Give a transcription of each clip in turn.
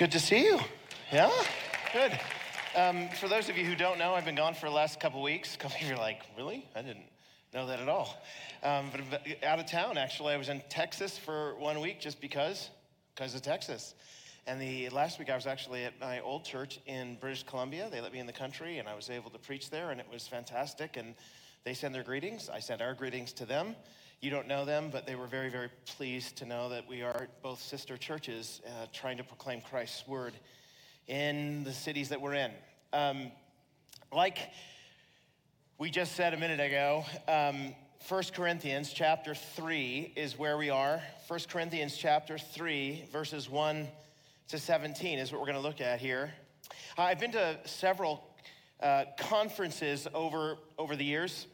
good to see you. Yeah? Good. Um, for those of you who don't know, I've been gone for the last couple weeks. A couple of you are like, really? I didn't know that at all. Um, but out of town, actually. I was in Texas for one week just because, because of Texas. And the last week I was actually at my old church in British Columbia. They let me in the country and I was able to preach there and it was fantastic. And they send their greetings. I sent our greetings to them. You don't know them, but they were very, very pleased to know that we are both sister churches uh, trying to proclaim Christ's word in the cities that we're in. Um, like we just said a minute ago, um, 1 Corinthians chapter 3 is where we are. 1 Corinthians chapter 3, verses 1 to 17 is what we're going to look at here. Uh, I've been to several uh, conferences over, over the years.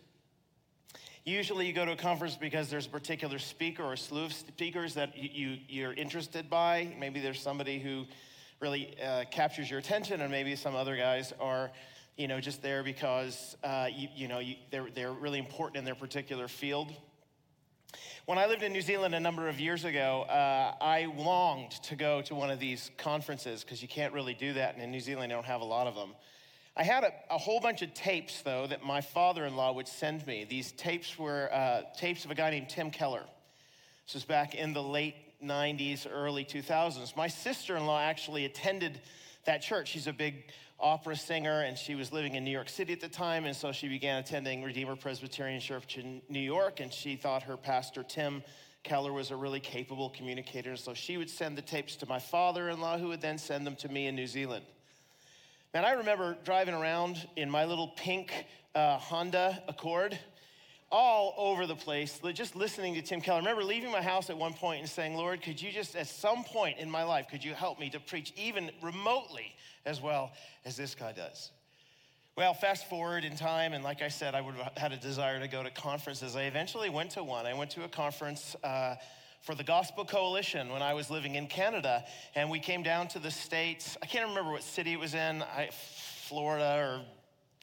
Usually, you go to a conference because there's a particular speaker or slew of speakers that you, you, are interested by. Maybe there's somebody who really uh, captures your attention, and maybe some other guys are, you know, just there because, uh, you, you, know, you, they're, they're really important in their particular field. When I lived in New Zealand a number of years ago, uh, I longed to go to one of these conferences because you can't really do that, and in New Zealand, they don't have a lot of them. I had a, a, whole bunch of tapes, though, that my father in law would send me. These tapes were uh, tapes of a guy named Tim Keller. This was back in the late 90s, early 2000s. My sister in law actually attended that church. She's a big opera singer, and she was living in New York City at the time, and so she began attending Redeemer Presbyterian Church in New York, and she thought her pastor, Tim Keller, was a really capable communicator. And so she would send the tapes to my father in law, who would then send them to me in New Zealand. And I remember driving around in my little pink uh, Honda Accord all over the place, just listening to Tim Keller. I remember leaving my house at one point and saying, Lord, could you just, at some point in my life, could you help me to preach even remotely as well as this guy does? Well, fast forward in time, and like I said, I would have had a desire to go to conferences. I eventually went to one. I went to a conference uh, for the Gospel Coalition when I was living in Canada. And we came down to the States. I can't remember what city it was in, I, Florida or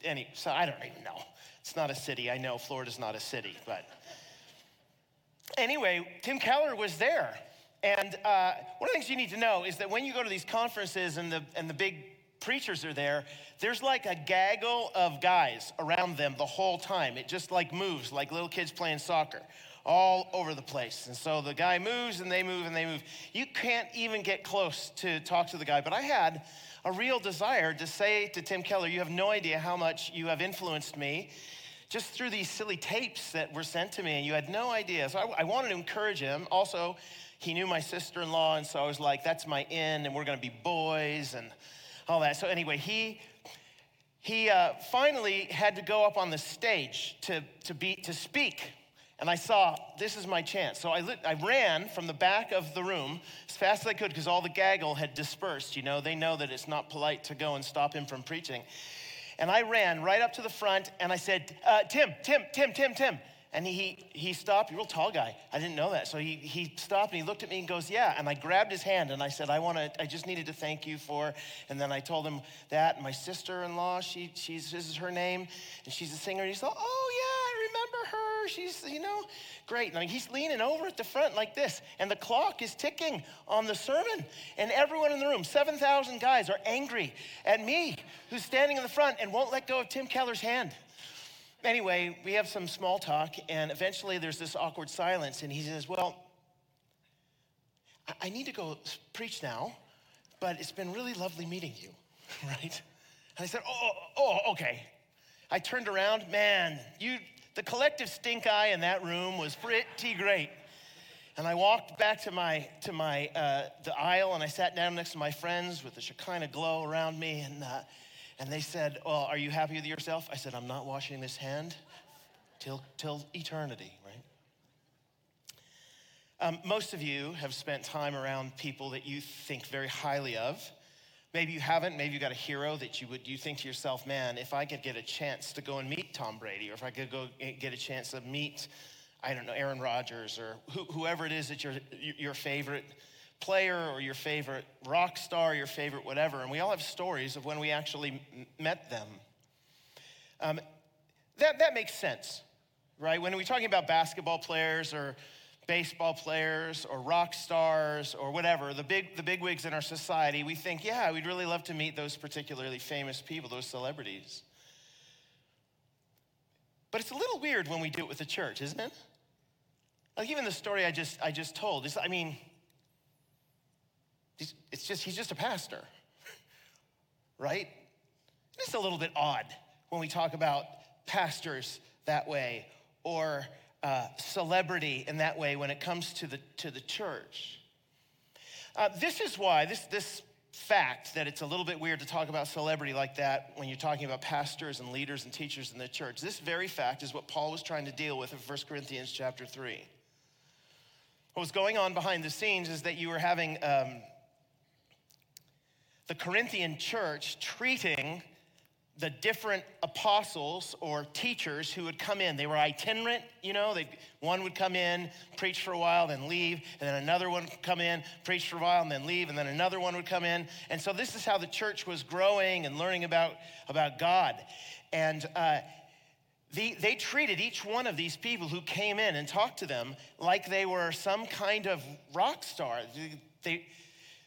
any, so I don't even know. It's not a city. I know Florida's not a city, but anyway, Tim Keller was there. And uh, one of the things you need to know is that when you go to these conferences and the, and the big preachers are there, there's like a gaggle of guys around them the whole time. It just like moves like little kids playing soccer all over the place. And so the guy moves and they move and they move. You can't even get close to talk to the guy. But I had a real desire to say to Tim Keller, You have no idea how much you have influenced me just through these silly tapes that were sent to me, and you had no idea. So I, I wanted to encourage him. Also, he knew my sister in law, and so I was like, That's my in, and we're gonna be boys and all that. So anyway, he he uh, finally had to go up on the stage to, to, be, to speak and I saw this is my chance. So I, lit, I ran from the back of the room as fast as I could because all the gaggle had dispersed. You know, they know that it's not polite to go and stop him from preaching. And I ran right up to the front and I said, uh, Tim, Tim, Tim, Tim, Tim. And he, he stopped, a real tall guy. I didn't know that. So he, he stopped and he looked at me and goes, Yeah. And I grabbed his hand and I said, I want to, I just needed to thank you for. And then I told him that my sister in law, she, she's, this is her name, and she's a singer. And he said, Oh, yeah, I remember her. She's, you know, great. And I mean, he's leaning over at the front like this, and the clock is ticking on the sermon. And everyone in the room, 7,000 guys, are angry at me, who's standing in the front and won't let go of Tim Keller's hand anyway, we have some small talk, and eventually there's this awkward silence, and he says, Well, I need to go preach now, but it's been really lovely meeting you, right? And I said, Oh, oh, oh okay. I turned around, man, you, the collective stink eye in that room was pretty great. And I walked back to my to my uh, the aisle, and I sat down next to my friends with the Shekinah glow around me, and. Uh, and they said, Well, are you happy with yourself? I said, I'm not washing this hand till, till eternity, right? Um, most of you have spent time around people that you think very highly of. Maybe you haven't. Maybe you got a hero that you would you think to yourself, man, if I could get a chance to go and meet Tom Brady, or if I could go get a chance to meet, I don't know, Aaron Rodgers, or whoever it is that your your favorite player or your favorite rock star, your favorite whatever. And we all have stories of when we actually met them. Um, that, that makes sense, right? When we're talking about basketball players or baseball players or rock stars or whatever, the big the big wigs in our society, we think, yeah, we'd really love to meet those particularly famous people, those celebrities. But it's a little weird when we do it with the church, isn't it? Like even the story I just I just told is, I mean, it's just he's just a pastor, right? It's a little bit odd when we talk about pastors that way or uh, celebrity in that way when it comes to the to the church. Uh, this is why this this fact that it's a little bit weird to talk about celebrity like that when you're talking about pastors and leaders and teachers in the church. This very fact is what Paul was trying to deal with in 1 Corinthians chapter 3. What was going on behind the scenes is that you were having um, the Corinthian church treating the different apostles or teachers who would come in. They were itinerant, you know, they, one would come in, preach for a while, then leave, and then another one would come in, preach for a while, and then leave, and then another one would come in. And so this is how the church was growing and learning about, about God. And uh, the, they treated each one of these people who came in and talked to them like they were some kind of rock star. They,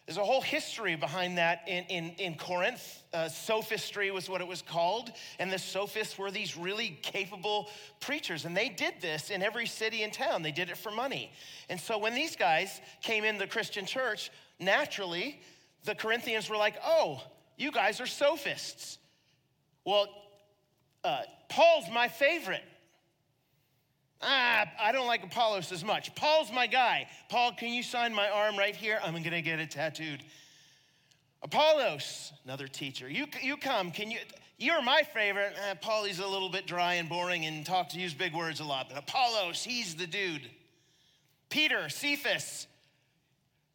there's a whole history behind that in, in, in Corinth. Uh, sophistry was what it was called. And the sophists were these really capable preachers. And they did this in every city and town. They did it for money. And so when these guys came in the Christian church, naturally, the Corinthians were like, oh, you guys are sophists. Well, uh, Paul's my favorite. Ah, I don't like Apollos as much. Paul's my guy. Paul, can you sign my arm right here? I'm gonna get it tattooed. Apollos, another teacher. You, you come, can you? You're my favorite. Eh, Paulie's a little bit dry and boring and talks, to use big words a lot, but Apollos, he's the dude. Peter, Cephas,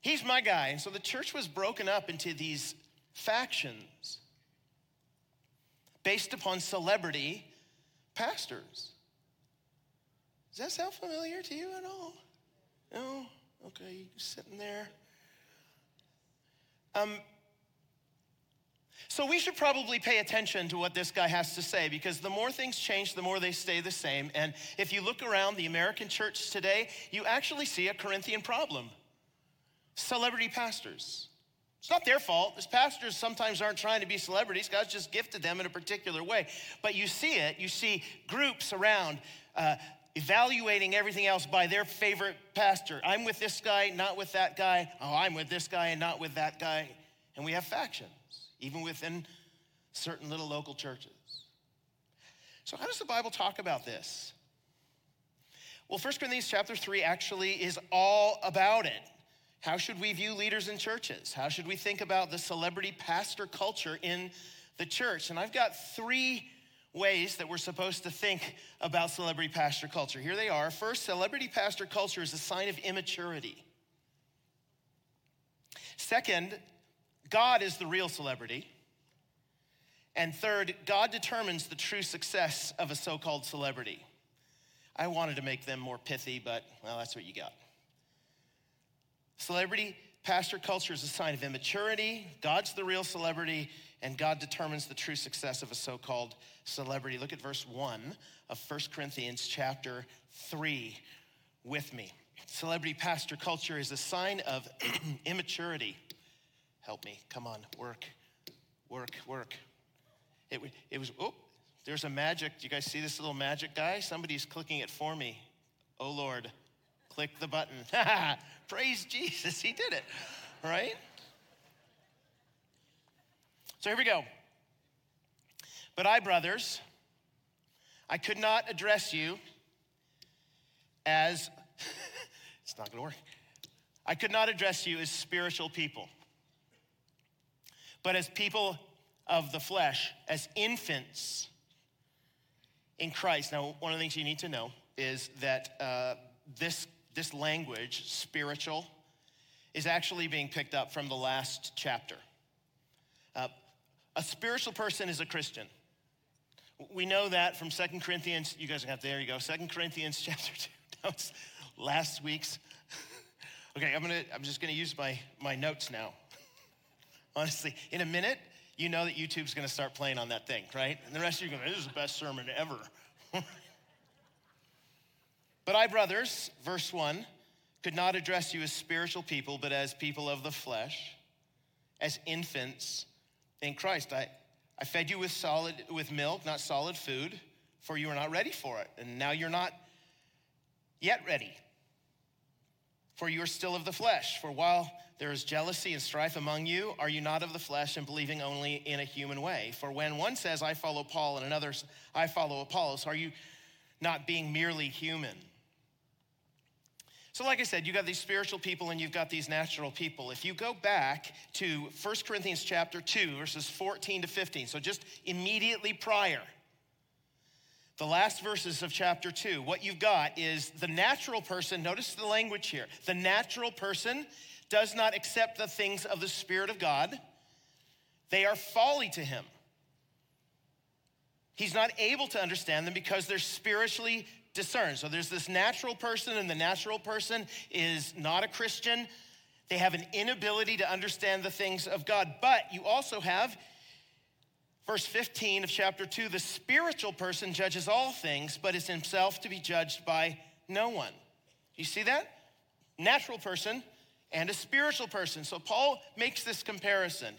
he's my guy. And so the church was broken up into these factions based upon celebrity pastors. Does that sound familiar to you at all? No? Okay, you sitting there. Um, so we should probably pay attention to what this guy has to say because the more things change, the more they stay the same. And if you look around the American church today, you actually see a Corinthian problem celebrity pastors. It's not their fault. These pastors sometimes aren't trying to be celebrities. God's just gifted them in a particular way. But you see it. You see groups around uh, evaluating everything else by their favorite pastor. I'm with this guy, not with that guy. Oh, I'm with this guy and not with that guy. And we have factions, even within certain little local churches. So, how does the Bible talk about this? Well, 1 Corinthians chapter 3 actually is all about it. How should we view leaders in churches? How should we think about the celebrity pastor culture in the church? And I've got three ways that we're supposed to think about celebrity pastor culture. Here they are. First, celebrity pastor culture is a sign of immaturity. Second, God is the real celebrity. And third, God determines the true success of a so called celebrity. I wanted to make them more pithy, but well, that's what you got. Celebrity pastor culture is a sign of immaturity. God's the real celebrity, and God determines the true success of a so called celebrity. Look at verse 1 of 1 Corinthians chapter 3 with me. Celebrity pastor culture is a sign of immaturity. Help me. Come on. Work, work, work. It, it was, oh, there's a magic. Do you guys see this little magic guy? Somebody's clicking it for me. Oh, Lord. Click the button. Praise Jesus. He did it. Right? So here we go. But I, brothers, I could not address you as, it's not gonna work. I could not address you as spiritual people, but as people of the flesh, as infants in Christ. Now, one of the things you need to know is that uh, this, this language, spiritual, is actually being picked up from the last chapter. Uh, a spiritual person is a Christian. We know that from Second Corinthians. You guys got there you go. Second Corinthians chapter 2. That was last week's. okay, I'm gonna I'm just gonna use my, my notes now. Honestly, in a minute, you know that YouTube's gonna start playing on that thing, right? And the rest of you going, this is the best sermon ever. But I, brothers, verse 1, could not address you as spiritual people, but as people of the flesh, as infants in Christ. I, I fed you with solid with milk, not solid food, for you were not ready for it. And now you're not yet ready. For you are still of the flesh. For while there is jealousy and strife among you, are you not of the flesh and believing only in a human way? For when one says, I follow Paul, and another, I follow Apollos, are you not being merely human? So, like I said, you got these spiritual people and you've got these natural people. If you go back to 1 Corinthians chapter 2, verses 14 to 15, so just immediately prior, the last verses of chapter 2, what you've got is the natural person, notice the language here. The natural person does not accept the things of the Spirit of God, they are folly to him. He's not able to understand them because they're spiritually discern. So there's this natural person, and the natural person is not a Christian. They have an inability to understand the things of God. But you also have, verse 15 of chapter 2, the spiritual person judges all things, but is himself to be judged by no one. You see that? Natural person and a spiritual person. So Paul makes this comparison.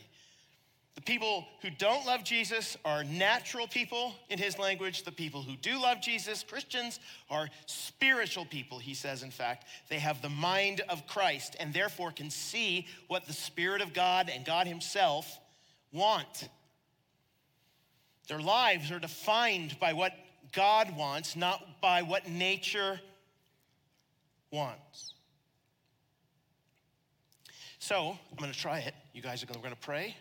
The people who don't love Jesus are natural people in his language. The people who do love Jesus, Christians, are spiritual people, he says, in fact. They have the mind of Christ and therefore can see what the Spirit of God and God himself want. Their lives are defined by what God wants, not by what nature wants. So I'm going to try it. You guys are going to pray.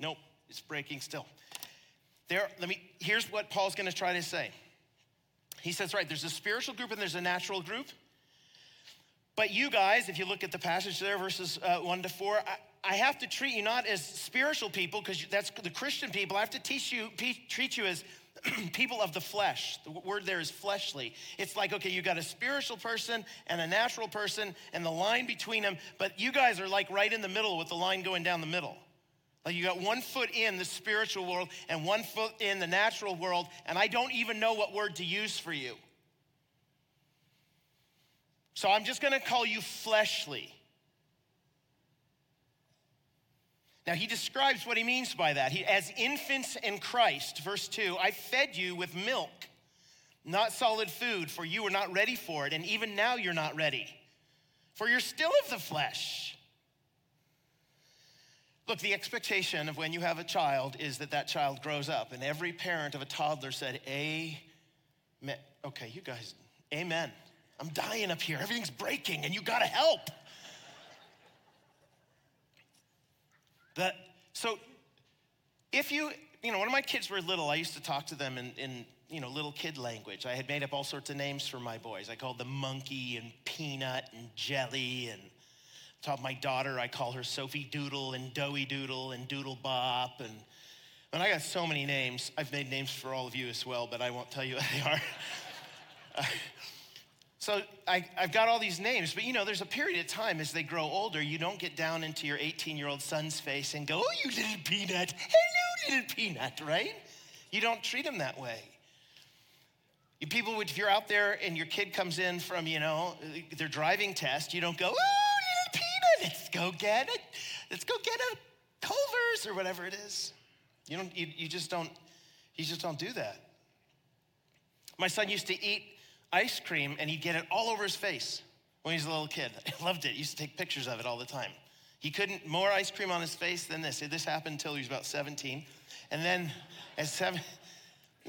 Nope, it's breaking still. There, let me, here's what Paul's gonna try to say. He says, right, there's a spiritual group and there's a natural group. But you guys, if you look at the passage there, verses uh, one to four, I, I, have to treat you not as spiritual people, because that's the Christian people. I have to teach you, treat you as people of the flesh. The word there is fleshly. It's like, okay, you got a spiritual person and a natural person and the line between them, but you guys are like right in the middle with the line going down the middle. Like you got one foot in the spiritual world and one foot in the natural world, and I don't even know what word to use for you. So I'm just gonna call you fleshly. Now, he describes what he means by that. He, as infants in Christ, verse 2, I fed you with milk, not solid food, for you were not ready for it, and even now you're not ready, for you're still of the flesh. Look, the expectation of when you have a child is that that child grows up, and every parent of a toddler said, Amen. Okay, you guys, Amen. I'm dying up here. Everything's breaking, and you gotta help. But so if you, you know, when my kids were little, I used to talk to them in, in you know, little kid language. I had made up all sorts of names for my boys. I called them Monkey and Peanut and Jelly and top my daughter, I call her Sophie Doodle and Doughy Doodle and Doodle Bop and and I got so many names. I've made names for all of you as well, but I won't tell you what they are. so I, have got all these names, but you know, there's a period of time as they grow older, you don't get down into your 18 year old son's face and go, oh, you little peanut. Hello, little peanut, right? You don't treat them that way. You people, if you're out there and your kid comes in from, you know, their driving test, you don't go, oh, go get it. Let's go get a Culver's or whatever it is. You don't, you, you just don't, you just don't do that. My son used to eat ice cream and he'd get it all over his face when he was a little kid. I loved it. He used to take pictures of it all the time. He couldn't, more ice cream on his face than this. This happened until he was about 17. And then at seven,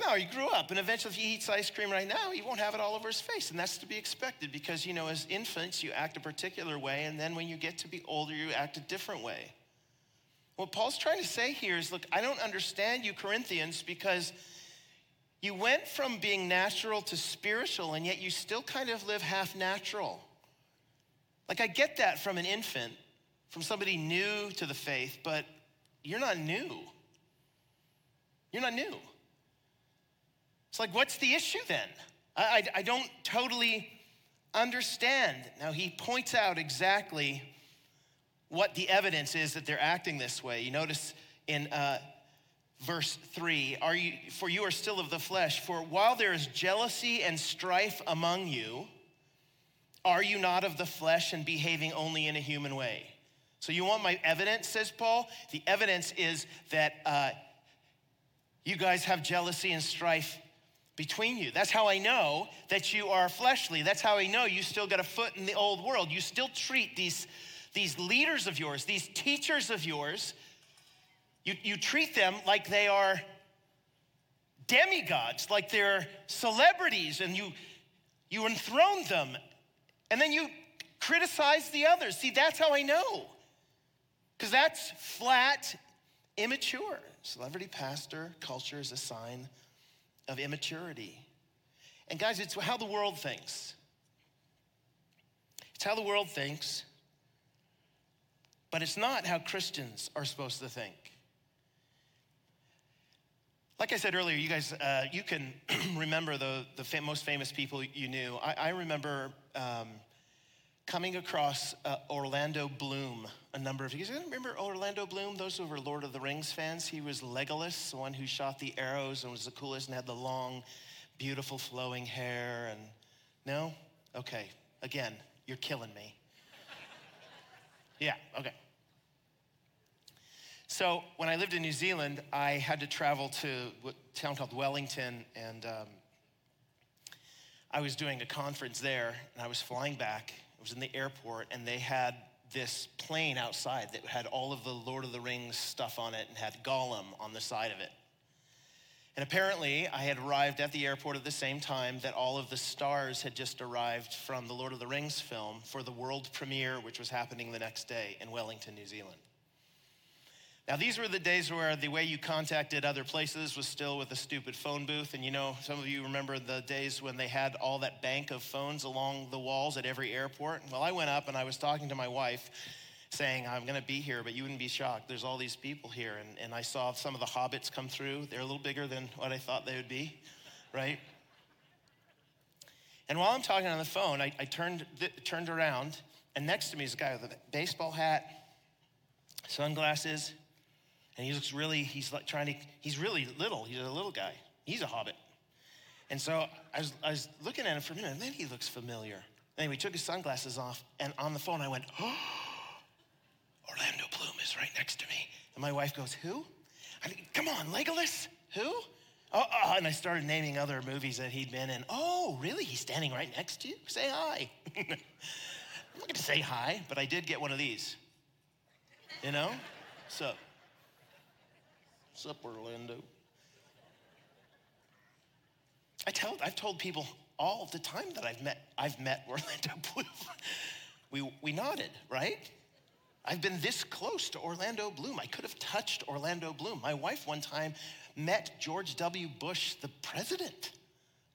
no, he grew up. And eventually, if he eats ice cream right now, he won't have it all over his face. And that's to be expected because, you know, as infants, you act a particular way. And then when you get to be older, you act a different way. What Paul's trying to say here is look, I don't understand you, Corinthians, because you went from being natural to spiritual, and yet you still kind of live half natural. Like, I get that from an infant, from somebody new to the faith, but you're not new. You're not new. It's like, what's the issue then? I, I, I don't totally understand. Now, he points out exactly what the evidence is that they're acting this way. You notice in uh, verse 3 are you for you are still of the flesh for while there is jealousy and strife among you Are you not of the flesh and behaving only in a human way? So, you want my evidence, says Paul? The evidence is that uh, you guys have jealousy and strife between you. That's how I know that you are fleshly. That's how I know you still got a foot in the old world. You still treat these, these leaders of yours, these teachers of yours, you, you treat them like they are demigods, like they're celebrities, and you, you enthrone them. And then you criticize the others. See, that's how I know. Because that's flat, immature. Celebrity pastor culture is a sign of immaturity. And guys, it's how the world thinks. It's how the world thinks, but it's not how Christians are supposed to think. Like I said earlier, you guys, uh, you can remember the, the fam- most famous people you knew. I, I remember um, coming across uh, Orlando Bloom a number of years. Remember Orlando Bloom? Those who were Lord of the Rings fans. He was Legolas, the one who shot the arrows and was the coolest and had the long, beautiful, flowing hair. And no, okay. Again, you're killing me. yeah. Okay. So when I lived in New Zealand, I had to travel to a town called Wellington, and um, I was doing a conference there, and I was flying back. It was in the airport, and they had this plane outside that had all of the Lord of the Rings stuff on it and had Gollum on the side of it. And apparently, I had arrived at the airport at the same time that all of the stars had just arrived from the Lord of the Rings film for the world premiere, which was happening the next day in Wellington, New Zealand. Now, these were the days where the way you contacted other places was still with a stupid phone booth. And you know, some of you remember the days when they had all that bank of phones along the walls at every airport. Well, I went up and I was talking to my wife saying, I'm going to be here, but you wouldn't be shocked. There's all these people here. And, and I saw some of the hobbits come through. They're a little bigger than what I thought they would be, right? And while I'm talking on the phone, I, I turned, turned around, and next to me is a guy with a baseball hat, sunglasses, and he looks really, he's like trying to, he's really little. He's a little guy. He's a hobbit. And so I was, I was looking at him for a minute, and then he looks familiar. Anyway, he took his sunglasses off, and on the phone I went, oh, Orlando Bloom is right next to me. And my wife goes, who? I mean, come on, Legolas? Who? Oh, oh, and I started naming other movies that he'd been in. Oh, really? He's standing right next to you? Say hi. I'm not gonna say hi, but I did get one of these. You know? So. Up, Orlando? I tell, I've told people all the time that I've met, I've met Orlando Bloom. we, we nodded, right? I've been this close to Orlando Bloom. I could have touched Orlando Bloom. My wife one time met George W. Bush, the president,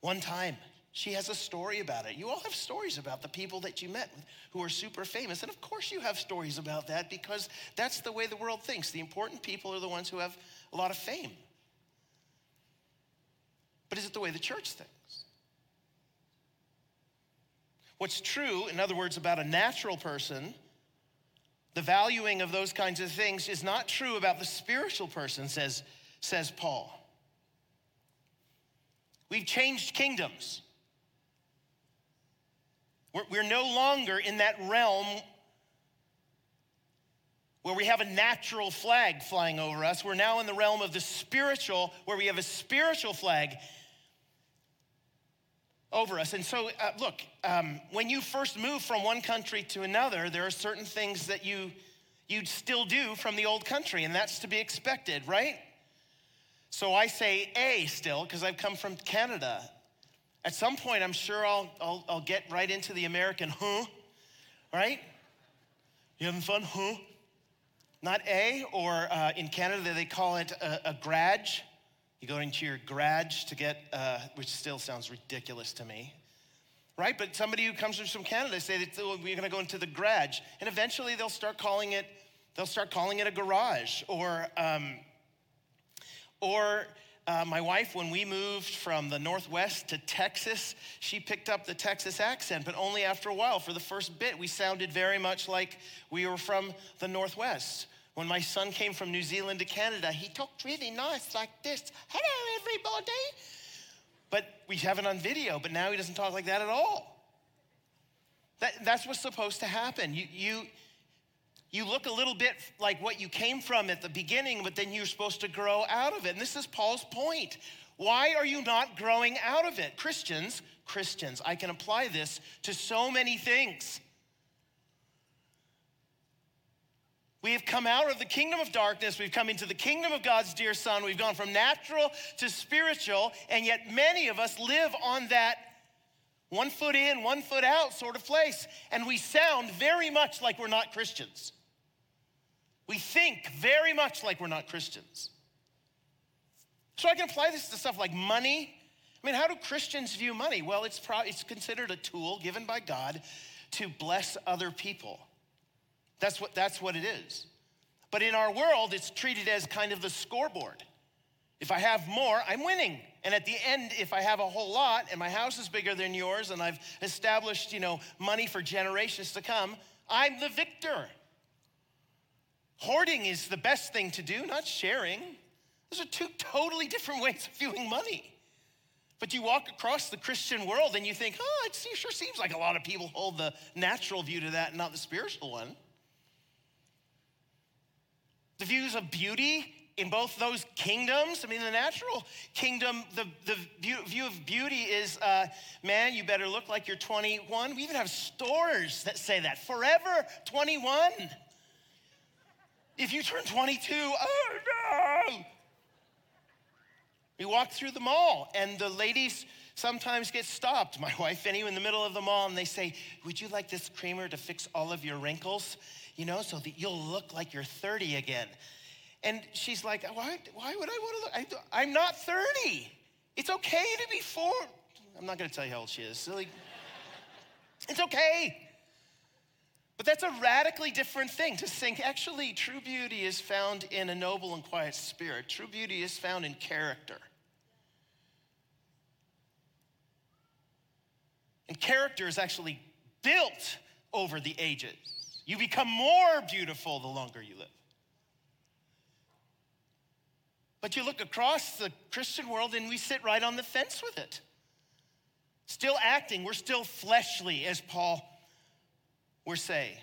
one time. She has a story about it. You all have stories about the people that you met who are super famous. And of course, you have stories about that because that's the way the world thinks. The important people are the ones who have a lot of fame. But is it the way the church thinks? What's true, in other words, about a natural person, the valuing of those kinds of things is not true about the spiritual person, says, says Paul. We've changed kingdoms. We're, we're no longer in that realm where we have a natural flag flying over us. We're now in the realm of the spiritual, where we have a spiritual flag over us. And so, uh, look, um, when you first move from one country to another, there are certain things that you you'd still do from the old country, and that's to be expected, right? So I say A still because I've come from Canada. At some point, I'm sure I'll, I'll, I'll get right into the American, huh? Right? You having fun, huh? Not A, or uh, in Canada, they call it a, a. You go into your garage to get, uh, which still sounds ridiculous to me, right? But somebody who comes from Canada say that oh, we're going to go into the garage, and eventually they'll start calling it, they'll start calling it a garage, or, um, or uh, my wife, when we moved from the Northwest to Texas, she picked up the Texas accent, but only after a while. For the first bit, we sounded very much like we were from the Northwest. When my son came from New Zealand to Canada, he talked really nice like this Hello, everybody. But we have it on video, but now he doesn't talk like that at all. That, that's what's supposed to happen. You, you, you look a little bit like what you came from at the beginning, but then you're supposed to grow out of it. And this is Paul's point. Why are you not growing out of it? Christians, Christians, I can apply this to so many things. We have come out of the kingdom of darkness. We've come into the kingdom of God's dear Son. We've gone from natural to spiritual, and yet many of us live on that one foot in, one foot out sort of place. And we sound very much like we're not Christians. We think very much like we're not Christians. So I can apply this to stuff like money. I mean, how do Christians view money? Well, it's, pro- it's considered a tool given by God to bless other people. That's what, that's what it is. But in our world, it's treated as kind of the scoreboard. If I have more, I'm winning. And at the end, if I have a whole lot and my house is bigger than yours and I've established, you know, money for generations to come, I'm the victor. Hoarding is the best thing to do, not sharing. Those are two totally different ways of viewing money. But you walk across the Christian world and you think, oh, it sure seems like a lot of people hold the natural view to that and not the spiritual one. The views of beauty in both those kingdoms, I mean, the natural kingdom, the, the view of beauty is, uh, man, you better look like you're 21. We even have stores that say that forever 21. If you turn 22, oh no. We walk through the mall, and the ladies sometimes get stopped. My wife, anyway, in the middle of the mall, and they say, Would you like this creamer to fix all of your wrinkles? You know, so that you'll look like you're 30 again. And she's like, Why, why would I want to look? I, am not 30. It's okay to be four. I'm not going to tell you how old she is. Silly. it's okay. But that's a radically different thing to think. Actually, true beauty is found in a noble and quiet spirit. True beauty is found in character. And character is actually built over the ages. You become more beautiful the longer you live. But you look across the Christian world and we sit right on the fence with it. Still acting, we're still fleshly, as Paul we're saying.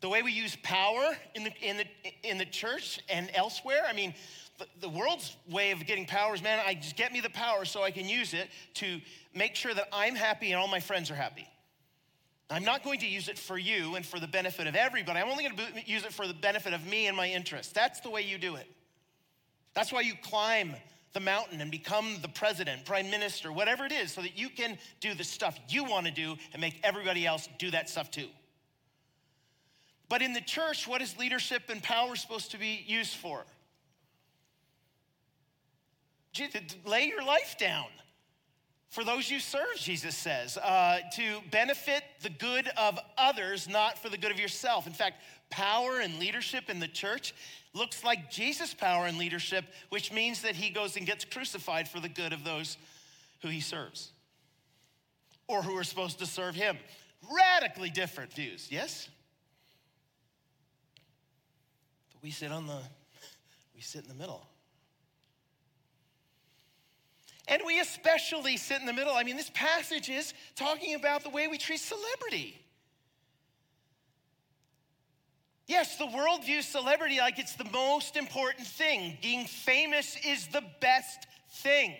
The way we use power in the, in the, in the church and elsewhere, I mean, the, the world's way of getting power is, man, I just get me the power so I can use it to make sure that I'm happy and all my friends are happy. I'm not going to use it for you and for the benefit of everybody. I'm only going to use it for the benefit of me and my interests. That's the way you do it. That's why you climb the mountain and become the president, prime minister, whatever it is, so that you can do the stuff you want to do and make everybody else do that stuff too. But in the church, what is leadership and power supposed to be used for? Lay your life down for those you serve, Jesus says, uh, to benefit the good of others, not for the good of yourself. In fact, power and leadership in the church looks like Jesus' power and leadership, which means that he goes and gets crucified for the good of those who he serves or who are supposed to serve him. Radically different views, yes? But we sit on the, we sit in the middle. And we especially sit in the middle. I mean, this passage is talking about the way we treat celebrity. Yes, the world views celebrity like it's the most important thing. Being famous is the best thing.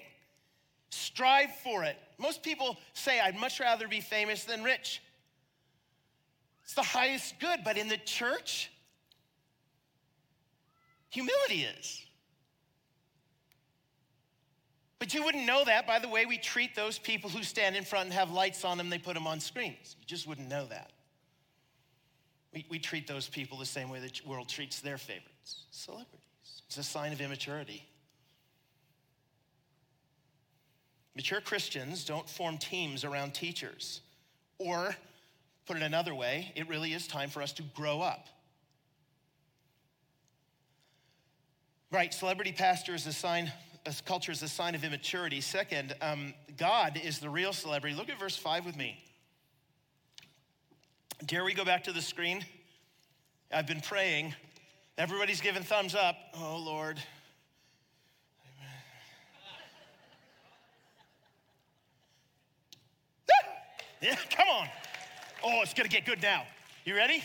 Strive for it. Most people say, I'd much rather be famous than rich. It's the highest good, but in the church, humility is. But you wouldn't know that by the way we treat those people who stand in front and have lights on them, they put them on screens. You just wouldn't know that. We, we treat those people the same way the world treats their favorites, celebrities. It's a sign of immaturity. Mature Christians don't form teams around teachers. Or, put it another way, it really is time for us to grow up. Right, celebrity pastor is a sign, culture is a sign of immaturity. Second, um, God is the real celebrity. Look at verse 5 with me. Dare we go back to the screen? I've been praying. Everybody's giving thumbs up. Oh, Lord. yeah, come on. Oh, it's gonna get good now. You ready?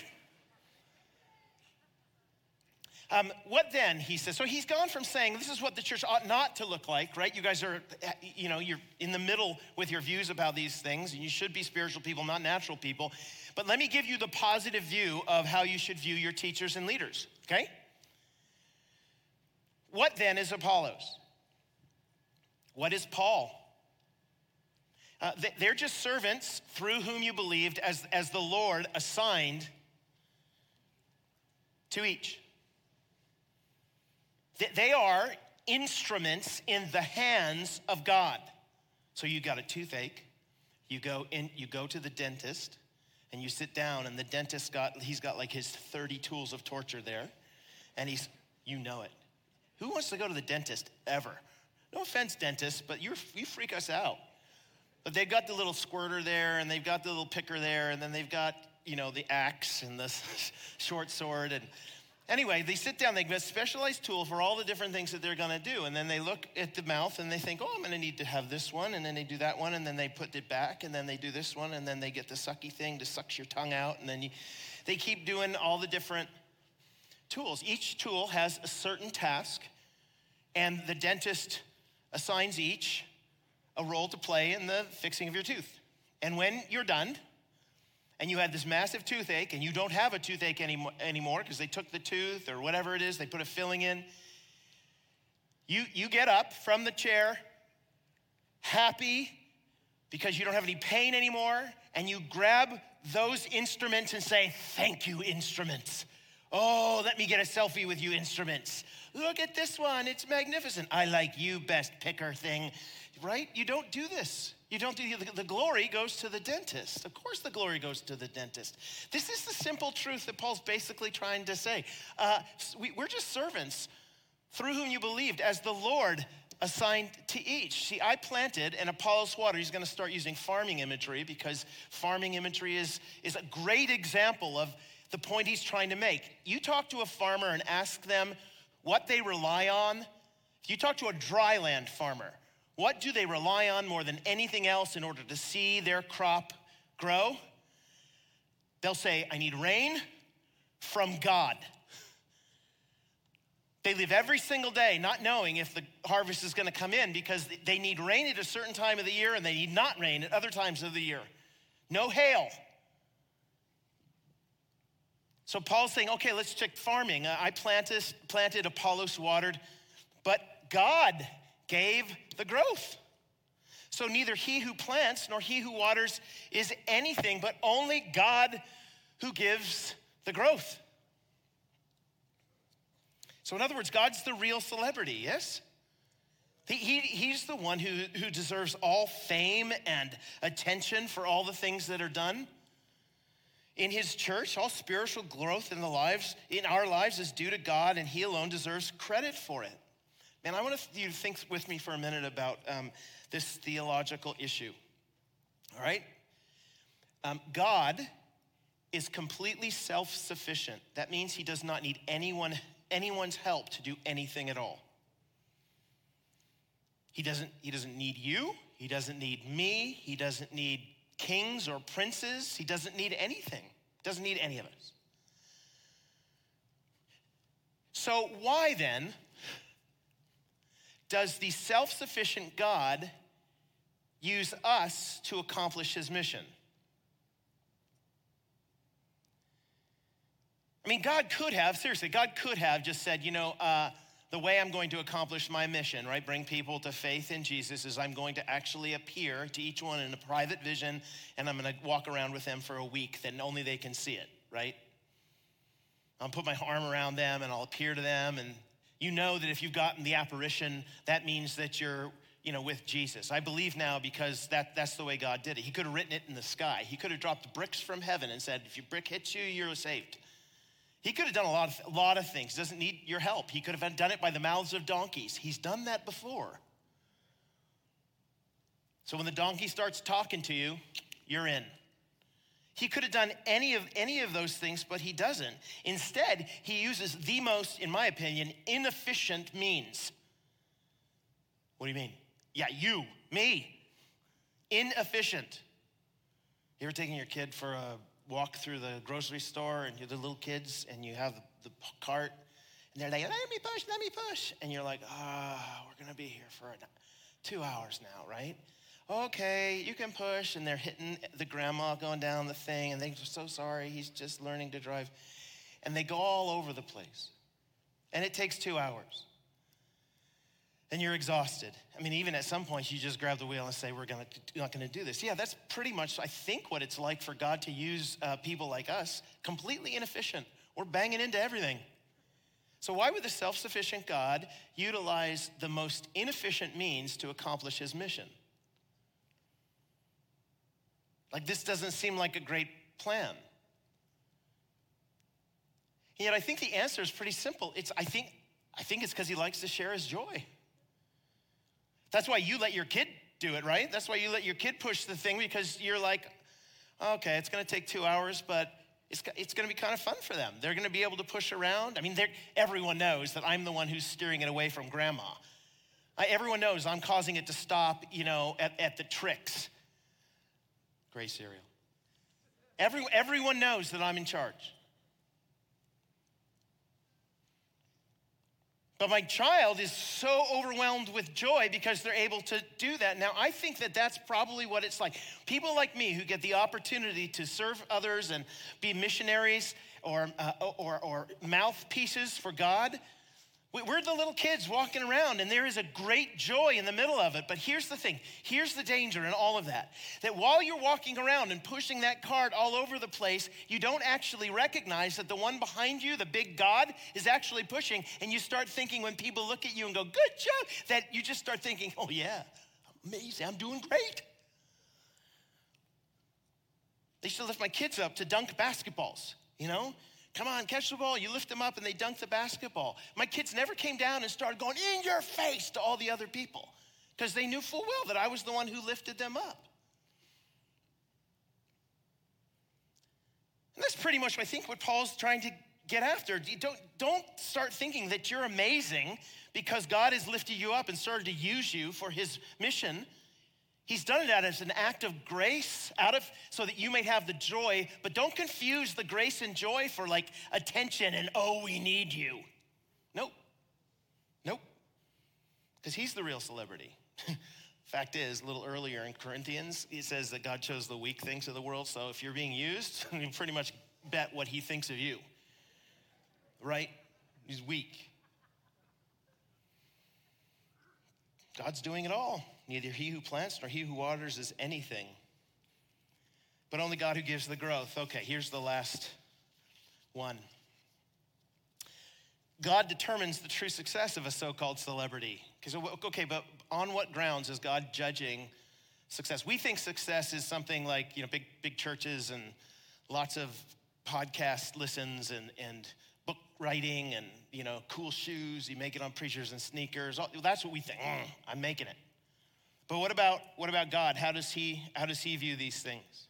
Um, what then, he says. So he's gone from saying this is what the church ought not to look like, right? You guys are, you know, you're in the middle with your views about these things, and you should be spiritual people, not natural people. But let me give you the positive view of how you should view your teachers and leaders, okay? What then is Apollos? What is Paul? Uh, they're just servants through whom you believed as, as the Lord assigned to each. They are instruments in the hands of God. So you got a toothache, you go in, you go to the dentist, and you sit down, and the dentist got he's got like his 30 tools of torture there, and he's you know it. Who wants to go to the dentist ever? No offense, dentist, but you you freak us out. But they've got the little squirter there, and they've got the little picker there, and then they've got you know the axe and the short sword and Anyway, they sit down, they get a specialized tool for all the different things that they're gonna do. And then they look at the mouth and they think, oh, I'm gonna need to have this one. And then they do that one, and then they put it back, and then they do this one, and then they get the sucky thing to suck your tongue out. And then you, they keep doing all the different tools. Each tool has a certain task, and the dentist assigns each a role to play in the fixing of your tooth. And when you're done, and you had this massive toothache and you don't have a toothache anymore because they took the tooth or whatever it is, they put a filling in. You, you get up from the chair happy because you don't have any pain anymore, and you grab those instruments and say, Thank you, instruments. Oh, let me get a selfie with you, instruments. Look at this one, it's magnificent. I like you, best picker thing, right? You don't do this. You don't do the glory goes to the dentist. Of course, the glory goes to the dentist. This is the simple truth that Paul's basically trying to say. Uh, we, we're just servants through whom you believed, as the Lord assigned to each. See, I planted and Apollos water. He's going to start using farming imagery because farming imagery is, is a great example of the point he's trying to make. You talk to a farmer and ask them what they rely on. If you talk to a dryland farmer, what do they rely on more than anything else in order to see their crop grow? They'll say, I need rain from God. They live every single day not knowing if the harvest is going to come in because they need rain at a certain time of the year and they need not rain at other times of the year. No hail. So Paul's saying, okay, let's check farming. I planted, planted Apollos watered, but God gave the growth. So neither he who plants nor he who waters is anything, but only God who gives the growth. So, in other words, God's the real celebrity, yes? He, he, he's the one who, who deserves all fame and attention for all the things that are done. In his church, all spiritual growth in the lives, in our lives is due to God, and he alone deserves credit for it. Man, I want you to think with me for a minute about um, this theological issue. All right? Um, God is completely self sufficient. That means he does not need anyone, anyone's help to do anything at all. He doesn't, he doesn't need you, he doesn't need me, he doesn't need kings or princes, he doesn't need anything, doesn't need any of us. So, why then does the self sufficient God use us to accomplish his mission? I mean, God could have, seriously, God could have just said, you know, uh, the way I'm going to accomplish my mission, right, bring people to faith in Jesus, is I'm going to actually appear to each one in a private vision, and I'm going to walk around with them for a week, that only they can see it, right? I'll put my arm around them and I'll appear to them, and you know that if you've gotten the apparition, that means that you're you know, with Jesus. I believe now because that, that's the way God did it. He could have written it in the sky. He could have dropped bricks from heaven and said, if your brick hits you, you're saved. He could have done a lot of, a lot of things. He doesn't need your help. He could have done it by the mouths of donkeys. He's done that before. So when the donkey starts talking to you, you're in. He could have done any of any of those things, but he doesn't. Instead, he uses the most, in my opinion, inefficient means. What do you mean? Yeah, you, me. Inefficient. You ever taking your kid for a walk through the grocery store and you're the little kids and you have the cart and they're like, let me push, let me push. And you're like, ah, oh, we're gonna be here for two hours now, right? Okay, you can push. And they're hitting the grandma going down the thing and they're so sorry, he's just learning to drive. And they go all over the place. And it takes two hours and you're exhausted. I mean, even at some points, you just grab the wheel and say, We're gonna, not gonna do this. Yeah, that's pretty much, I think, what it's like for God to use uh, people like us, completely inefficient. We're banging into everything. So, why would the self sufficient God utilize the most inefficient means to accomplish his mission? Like, this doesn't seem like a great plan. Yet, I think the answer is pretty simple. It's, I think, I think it's because he likes to share his joy. That's why you let your kid do it, right? That's why you let your kid push the thing because you're like, okay, it's gonna take two hours, but it's, it's gonna be kind of fun for them. They're gonna be able to push around. I mean, everyone knows that I'm the one who's steering it away from grandma. I, everyone knows I'm causing it to stop, you know, at, at the Trix. Gray cereal. Every, everyone knows that I'm in charge. But my child is so overwhelmed with joy because they're able to do that. Now, I think that that's probably what it's like. People like me who get the opportunity to serve others and be missionaries or, uh, or, or mouthpieces for God, we're the little kids walking around, and there is a great joy in the middle of it. But here's the thing here's the danger in all of that that while you're walking around and pushing that cart all over the place, you don't actually recognize that the one behind you, the big God, is actually pushing. And you start thinking when people look at you and go, Good job, that you just start thinking, Oh, yeah, amazing, I'm doing great. They used to lift my kids up to dunk basketballs, you know? Come on, catch the ball. You lift them up and they dunk the basketball. My kids never came down and started going in your face to all the other people because they knew full well that I was the one who lifted them up. And that's pretty much, I think, what Paul's trying to get after. Don't, don't start thinking that you're amazing because God has lifted you up and started to use you for his mission. He's done that as an act of grace out of so that you may have the joy, but don't confuse the grace and joy for like attention and oh, we need you. Nope. Nope. Because he's the real celebrity. Fact is, a little earlier in Corinthians, he says that God chose the weak things of the world. So if you're being used, you pretty much bet what he thinks of you. Right? He's weak. God's doing it all. Neither he who plants nor he who waters is anything, but only God who gives the growth. Okay, here's the last one. God determines the true success of a so called celebrity. Because, okay, but on what grounds is God judging success? We think success is something like, you know, big, big churches and lots of podcast listens and, and book writing and, you know, cool shoes. You make it on preachers and sneakers. That's what we think. Mm, I'm making it. But what about, what about God? How does, he, how does he view these things?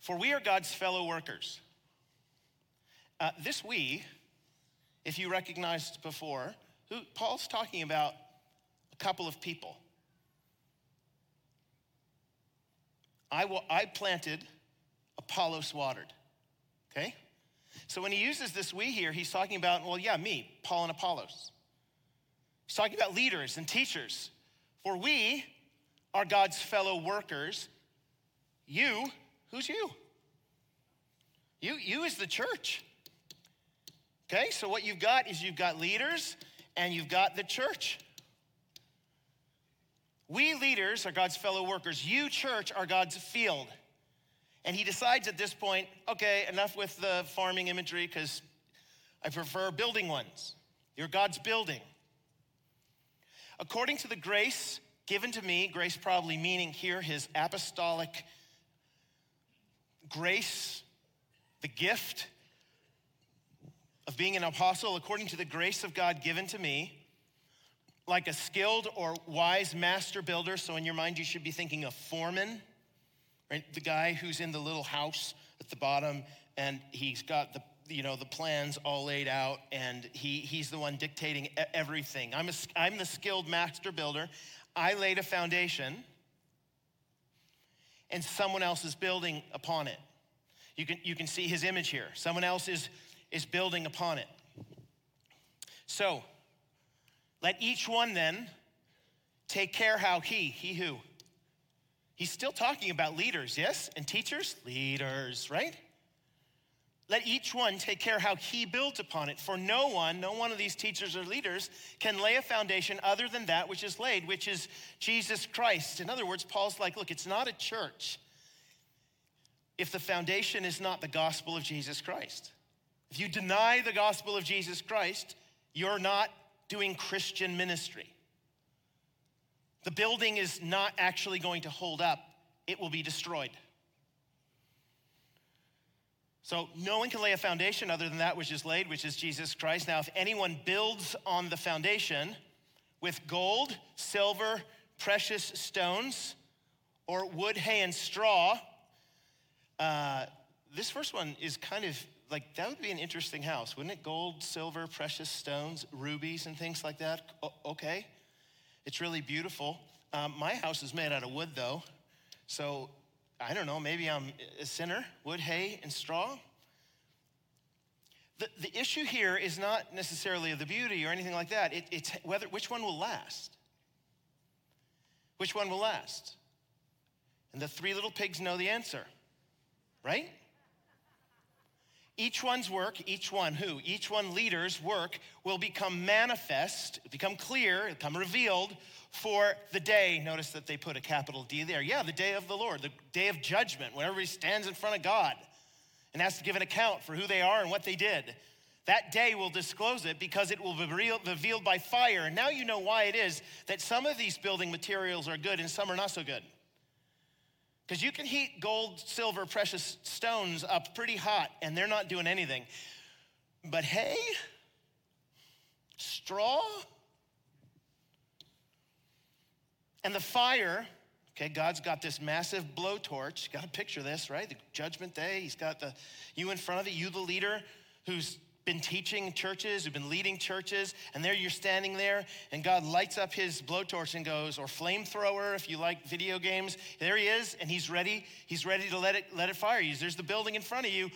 For we are God's fellow workers. Uh, this we, if you recognized before, who, Paul's talking about a couple of people. I, will, I planted, Apollos watered. Okay? So when he uses this we here, he's talking about, well, yeah, me, Paul and Apollos. Talking about leaders and teachers. For we are God's fellow workers. You, who's you? You, you is the church. Okay, so what you've got is you've got leaders and you've got the church. We leaders are God's fellow workers. You, church, are God's field. And he decides at this point, okay, enough with the farming imagery because I prefer building ones. You're God's building. According to the grace given to me, grace probably meaning here his apostolic grace, the gift of being an apostle, according to the grace of God given to me, like a skilled or wise master builder. So, in your mind, you should be thinking of foreman, right? The guy who's in the little house at the bottom and he's got the you know, the plans all laid out, and he, he's the one dictating everything. I'm, a, I'm the skilled master builder. I laid a foundation and someone else is building upon it. You can, you can see his image here. Someone else is, is building upon it. So, let each one then take care how he, he who? He's still talking about leaders, yes? And teachers? Leaders, right? Let each one take care how he builds upon it. For no one, no one of these teachers or leaders can lay a foundation other than that which is laid, which is Jesus Christ. In other words, Paul's like, look, it's not a church if the foundation is not the gospel of Jesus Christ. If you deny the gospel of Jesus Christ, you're not doing Christian ministry. The building is not actually going to hold up, it will be destroyed. So no one can lay a foundation other than that which is laid, which is Jesus Christ. Now, if anyone builds on the foundation with gold, silver, precious stones, or wood, hay, and straw, uh, this first one is kind of like that would be an interesting house, wouldn't it? Gold, silver, precious stones, rubies, and things like that. O- okay, it's really beautiful. Um, my house is made out of wood, though, so I don't know, maybe I'm a sinner, wood, hay, and straw. The, the issue here is not necessarily the beauty or anything like that. It, it's whether, which one will last. Which one will last? And the three little pigs know the answer, right? Each one's work, each one who, each one leader's work will become manifest, become clear, become revealed for the day. Notice that they put a capital D there. Yeah, the day of the Lord, the day of judgment, when everybody stands in front of God and has to give an account for who they are and what they did. That day will disclose it because it will be revealed by fire. And now you know why it is that some of these building materials are good and some are not so good. Because you can heat gold, silver, precious stones up pretty hot and they're not doing anything. But hay, straw, and the fire, okay, God's got this massive blowtorch. Got to picture this, right? The judgment day. He's got the you in front of it, you the leader who's been teaching churches, who've been leading churches, and there you're standing there, and God lights up his blowtorch and goes, or flamethrower if you like video games. There he is, and he's ready. He's ready to let it let it fire you. There's the building in front of you.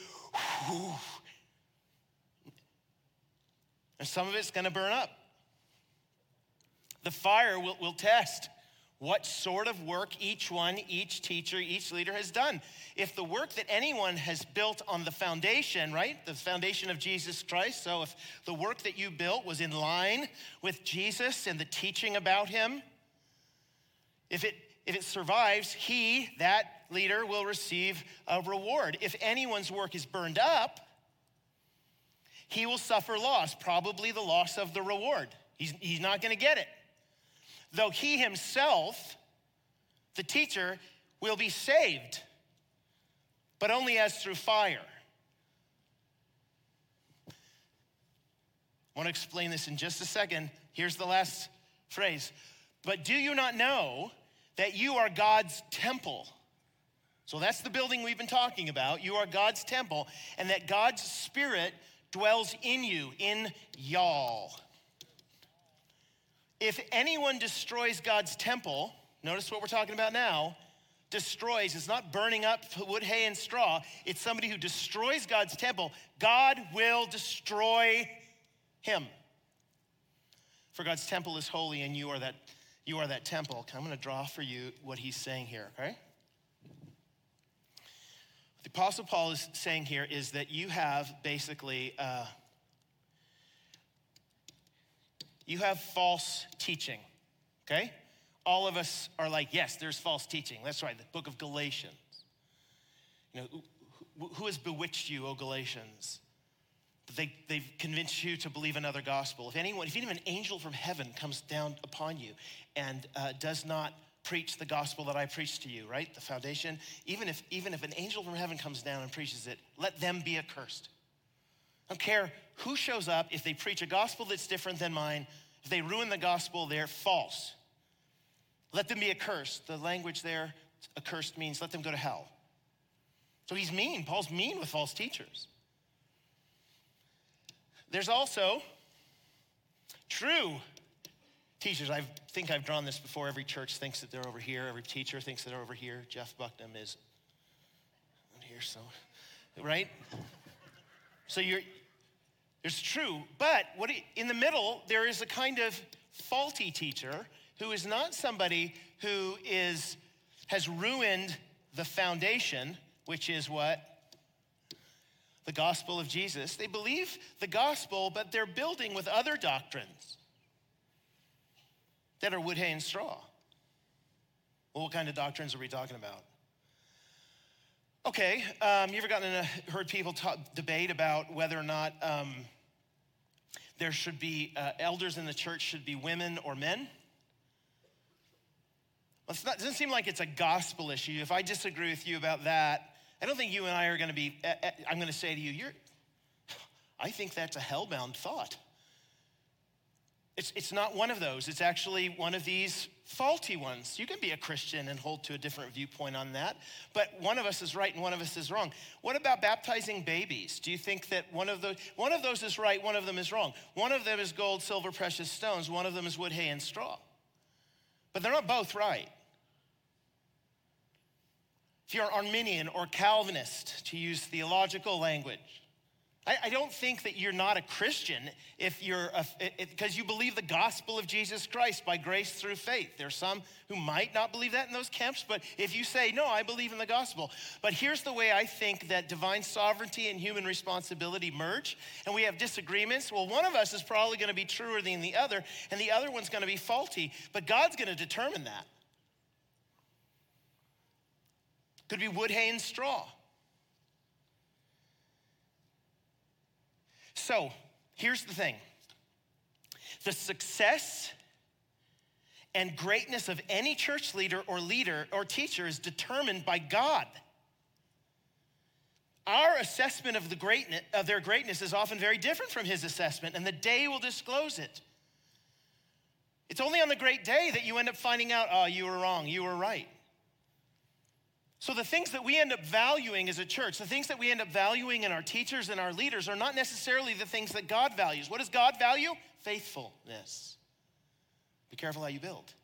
And some of it's gonna burn up. The fire will, will test what sort of work each one, each teacher, each leader has done. If the work that anyone has built on the foundation, right, the foundation of Jesus Christ, so if the work that you built was in line with Jesus and the teaching about him, if it if it survives, he, that leader, will receive a reward. If anyone's work is burned up, he will suffer loss, probably the loss of the reward. He's, he's not gonna get it though he himself, the teacher, will be saved, but only as through fire. I want to explain this in just a second. Here's the last phrase. But do you not know that you are God's temple? So that's the building we've been talking about. You are God's temple, and that God's Spirit dwells in you, in y'all. If anyone destroys God's temple, notice what we're talking about now, destroys, it's not burning up wood, hay, and straw. It's somebody who destroys God's temple. God will destroy him. For God's temple is holy, and you are that, you are that temple. I'm going to draw for you what he's saying here, okay? The Apostle Paul is saying here is that you have basically uh, you have false teaching, okay? All of us are like, yes, there's false teaching. That's right, the book of Galatians. You know, who has bewitched you, O Galatians? They, they've convinced you to believe another gospel. If anyone, if even an angel from heaven comes down upon you and uh, does not preach the gospel that I preach to you, right? The foundation. Even if even if an angel from heaven comes down and preaches it, let them be accursed. I don't care who shows up if they preach a gospel that's different than mine. If they ruin the gospel, they're false. Let them be accursed. The language there, accursed means let them go to hell. So he's mean. Paul's mean with false teachers. There's also true Teachers, I think I've drawn this before. Every church thinks that they're over here. Every teacher thinks that they're over here. Jeff Bucknam is here, so, right? So you're, it's true, but what in the middle, there is a kind of faulty teacher who is not somebody who is, has ruined the foundation, which is what? The gospel of Jesus. They believe the gospel, but they're building with other doctrines that are wood, hay, and straw. Well, what kind of doctrines are we talking about? Okay, um, you ever gotten in a, heard people talk, debate about whether or not um, there should be uh, elders in the church should be women or men? Well, not, it doesn't seem like it's a gospel issue. If I disagree with you about that, I don't think you and I are going to be. Uh, uh, I'm going to say to you, you're. I think that's a hellbound thought. It's, it's not one of those. It's actually one of these faulty ones. You can be a Christian and hold to a different viewpoint on that, but one of us is right and one of us is wrong. What about baptizing babies? Do you think that one of those one of those is right, one of them is wrong? One of them is gold, silver, precious stones, one of them is wood, hay, and straw. But they're not both right. If you're Arminian or Calvinist, to use theological language, I, I don't think that you're not a Christian if you're, because you believe the gospel of Jesus Christ by grace through faith. There's some who might not believe that in those camps, but if you say, no, I believe in the gospel. But here's the way I think that divine sovereignty and human responsibility merge, and we have disagreements. Well, one of us is probably going to be truer than the other, and the other one's going to be faulty, but God's going to determine that. Could be wood, hay, and straw. So here's the thing the success and greatness of any church leader or leader or teacher is determined by God. Our assessment of, the greatness, of their greatness is often very different from his assessment, and the day will disclose it. It's only on the great day that you end up finding out, oh, you were wrong, you were right. So, the things that we end up valuing as a church, the things that we end up valuing in our teachers and our leaders, are not necessarily the things that God values. What does God value? Faithfulness. Be careful how you build.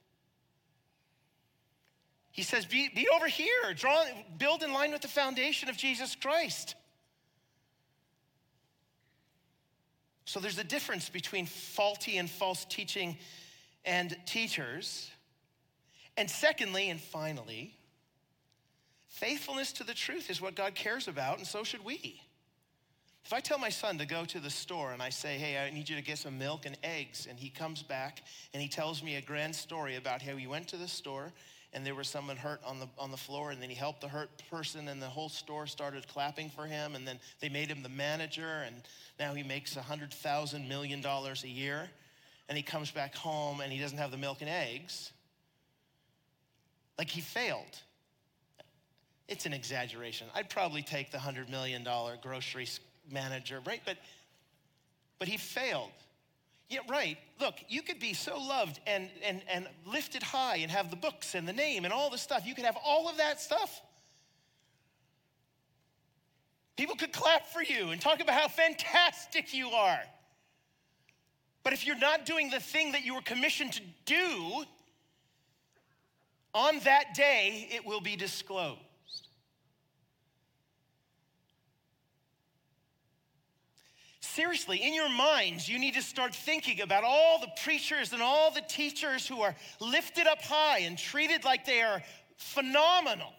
He says, be, be over here, draw, build in line with the foundation of Jesus Christ. So, there's a difference between faulty and false teaching and teachers. And secondly, and finally, Faithfulness to the truth is what God cares about, and so should we. If I tell my son to go to the store and I say, hey, I need you to get some milk and eggs, and he comes back and he tells me a grand story about how he went to the store and there was someone hurt on the, on the floor, and then he helped the hurt person, and the whole store started clapping for him, and then they made him the manager, and now he makes a hundred thousand million dollars a year, and he comes back home and he doesn't have the milk and eggs. Like he failed. It's an exaggeration. I'd probably take the $100 million grocery manager, right? But, but he failed. Yeah, right. Look, you could be so loved and, and, and lifted high and have the books and the name and all the stuff. You could have all of that stuff. People could clap for you and talk about how fantastic you are. But if you're not doing the thing that you were commissioned to do, on that day, it will be disclosed. Seriously, in your minds, you need to start thinking about all the preachers and all the teachers who are lifted up high and treated like they are phenomenal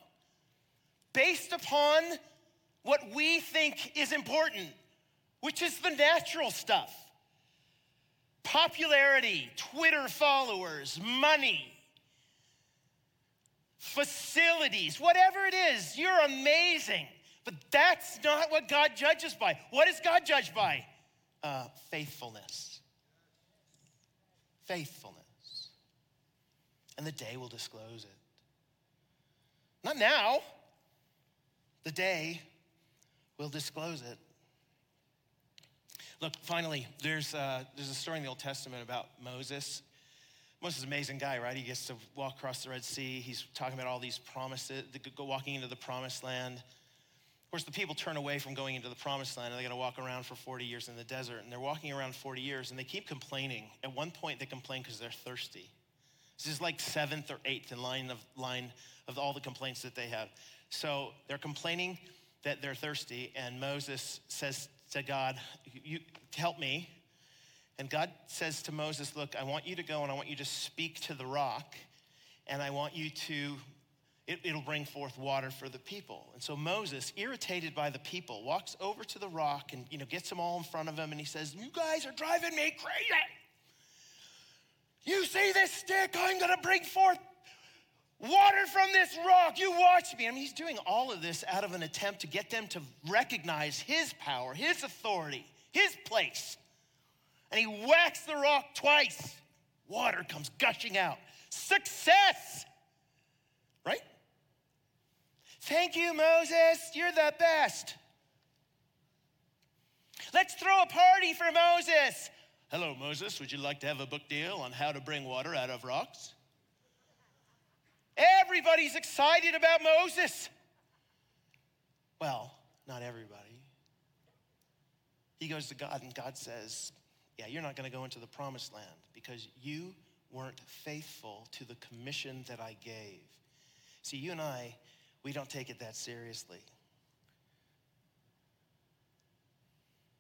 based upon what we think is important, which is the natural stuff popularity, Twitter followers, money, facilities, whatever it is, you're amazing. But that's not what God judges by. What is God judged by? Uh, faithfulness. Faithfulness. And the day will disclose it. Not now. The day will disclose it. Look, finally, there's, uh, there's a story in the Old Testament about Moses. Moses is an amazing guy, right? He gets to walk across the Red Sea. He's talking about all these promises, walking into the promised land. Of course, the people turn away from going into the promised land and they're going to walk around for 40 years in the desert. And they're walking around 40 years and they keep complaining. At one point, they complain because they're thirsty. This is like seventh or eighth in line of, line of all the complaints that they have. So they're complaining that they're thirsty. And Moses says to God, you, Help me. And God says to Moses, Look, I want you to go and I want you to speak to the rock. And I want you to it, will bring forth water for the people. And so Moses, irritated by the people, walks over to the rock and you know gets them all in front of him and he says, You guys are driving me crazy. You see this stick? I'm gonna bring forth water from this rock. You watch me. I mean, he's doing all of this out of an attempt to get them to recognize his power, his authority, his place. And he whacks the rock twice. Water comes gushing out. Success! Right? Thank you, Moses. You're the best. Let's throw a party for Moses. Hello, Moses. Would you like to have a book deal on how to bring water out of rocks? Everybody's excited about Moses. Well, not everybody. He goes to God, and God says, Yeah, you're not going to go into the promised land because you weren't faithful to the commission that I gave. See, you and I, we don't take it that seriously.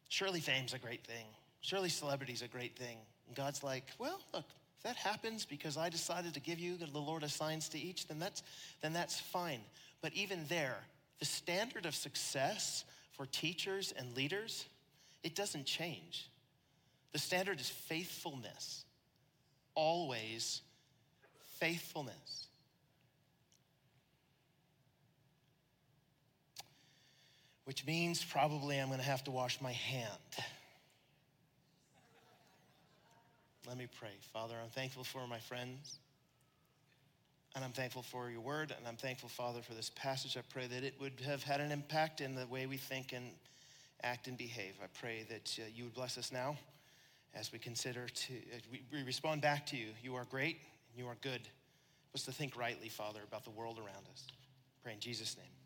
Surely fame's a great thing. Surely celebrity's a great thing. And God's like, well, look, if that happens because I decided to give you the Lord assigns to each, then that's, then that's fine. But even there, the standard of success for teachers and leaders, it doesn't change. The standard is faithfulness. Always faithfulness. Which means probably I'm going to have to wash my hand. Let me pray. Father, I'm thankful for my friends. And I'm thankful for your word. And I'm thankful, Father, for this passage. I pray that it would have had an impact in the way we think and act and behave. I pray that uh, you would bless us now as we consider to, we, we respond back to you. You are great and you are good. Let's to think rightly, Father, about the world around us. Pray in Jesus' name.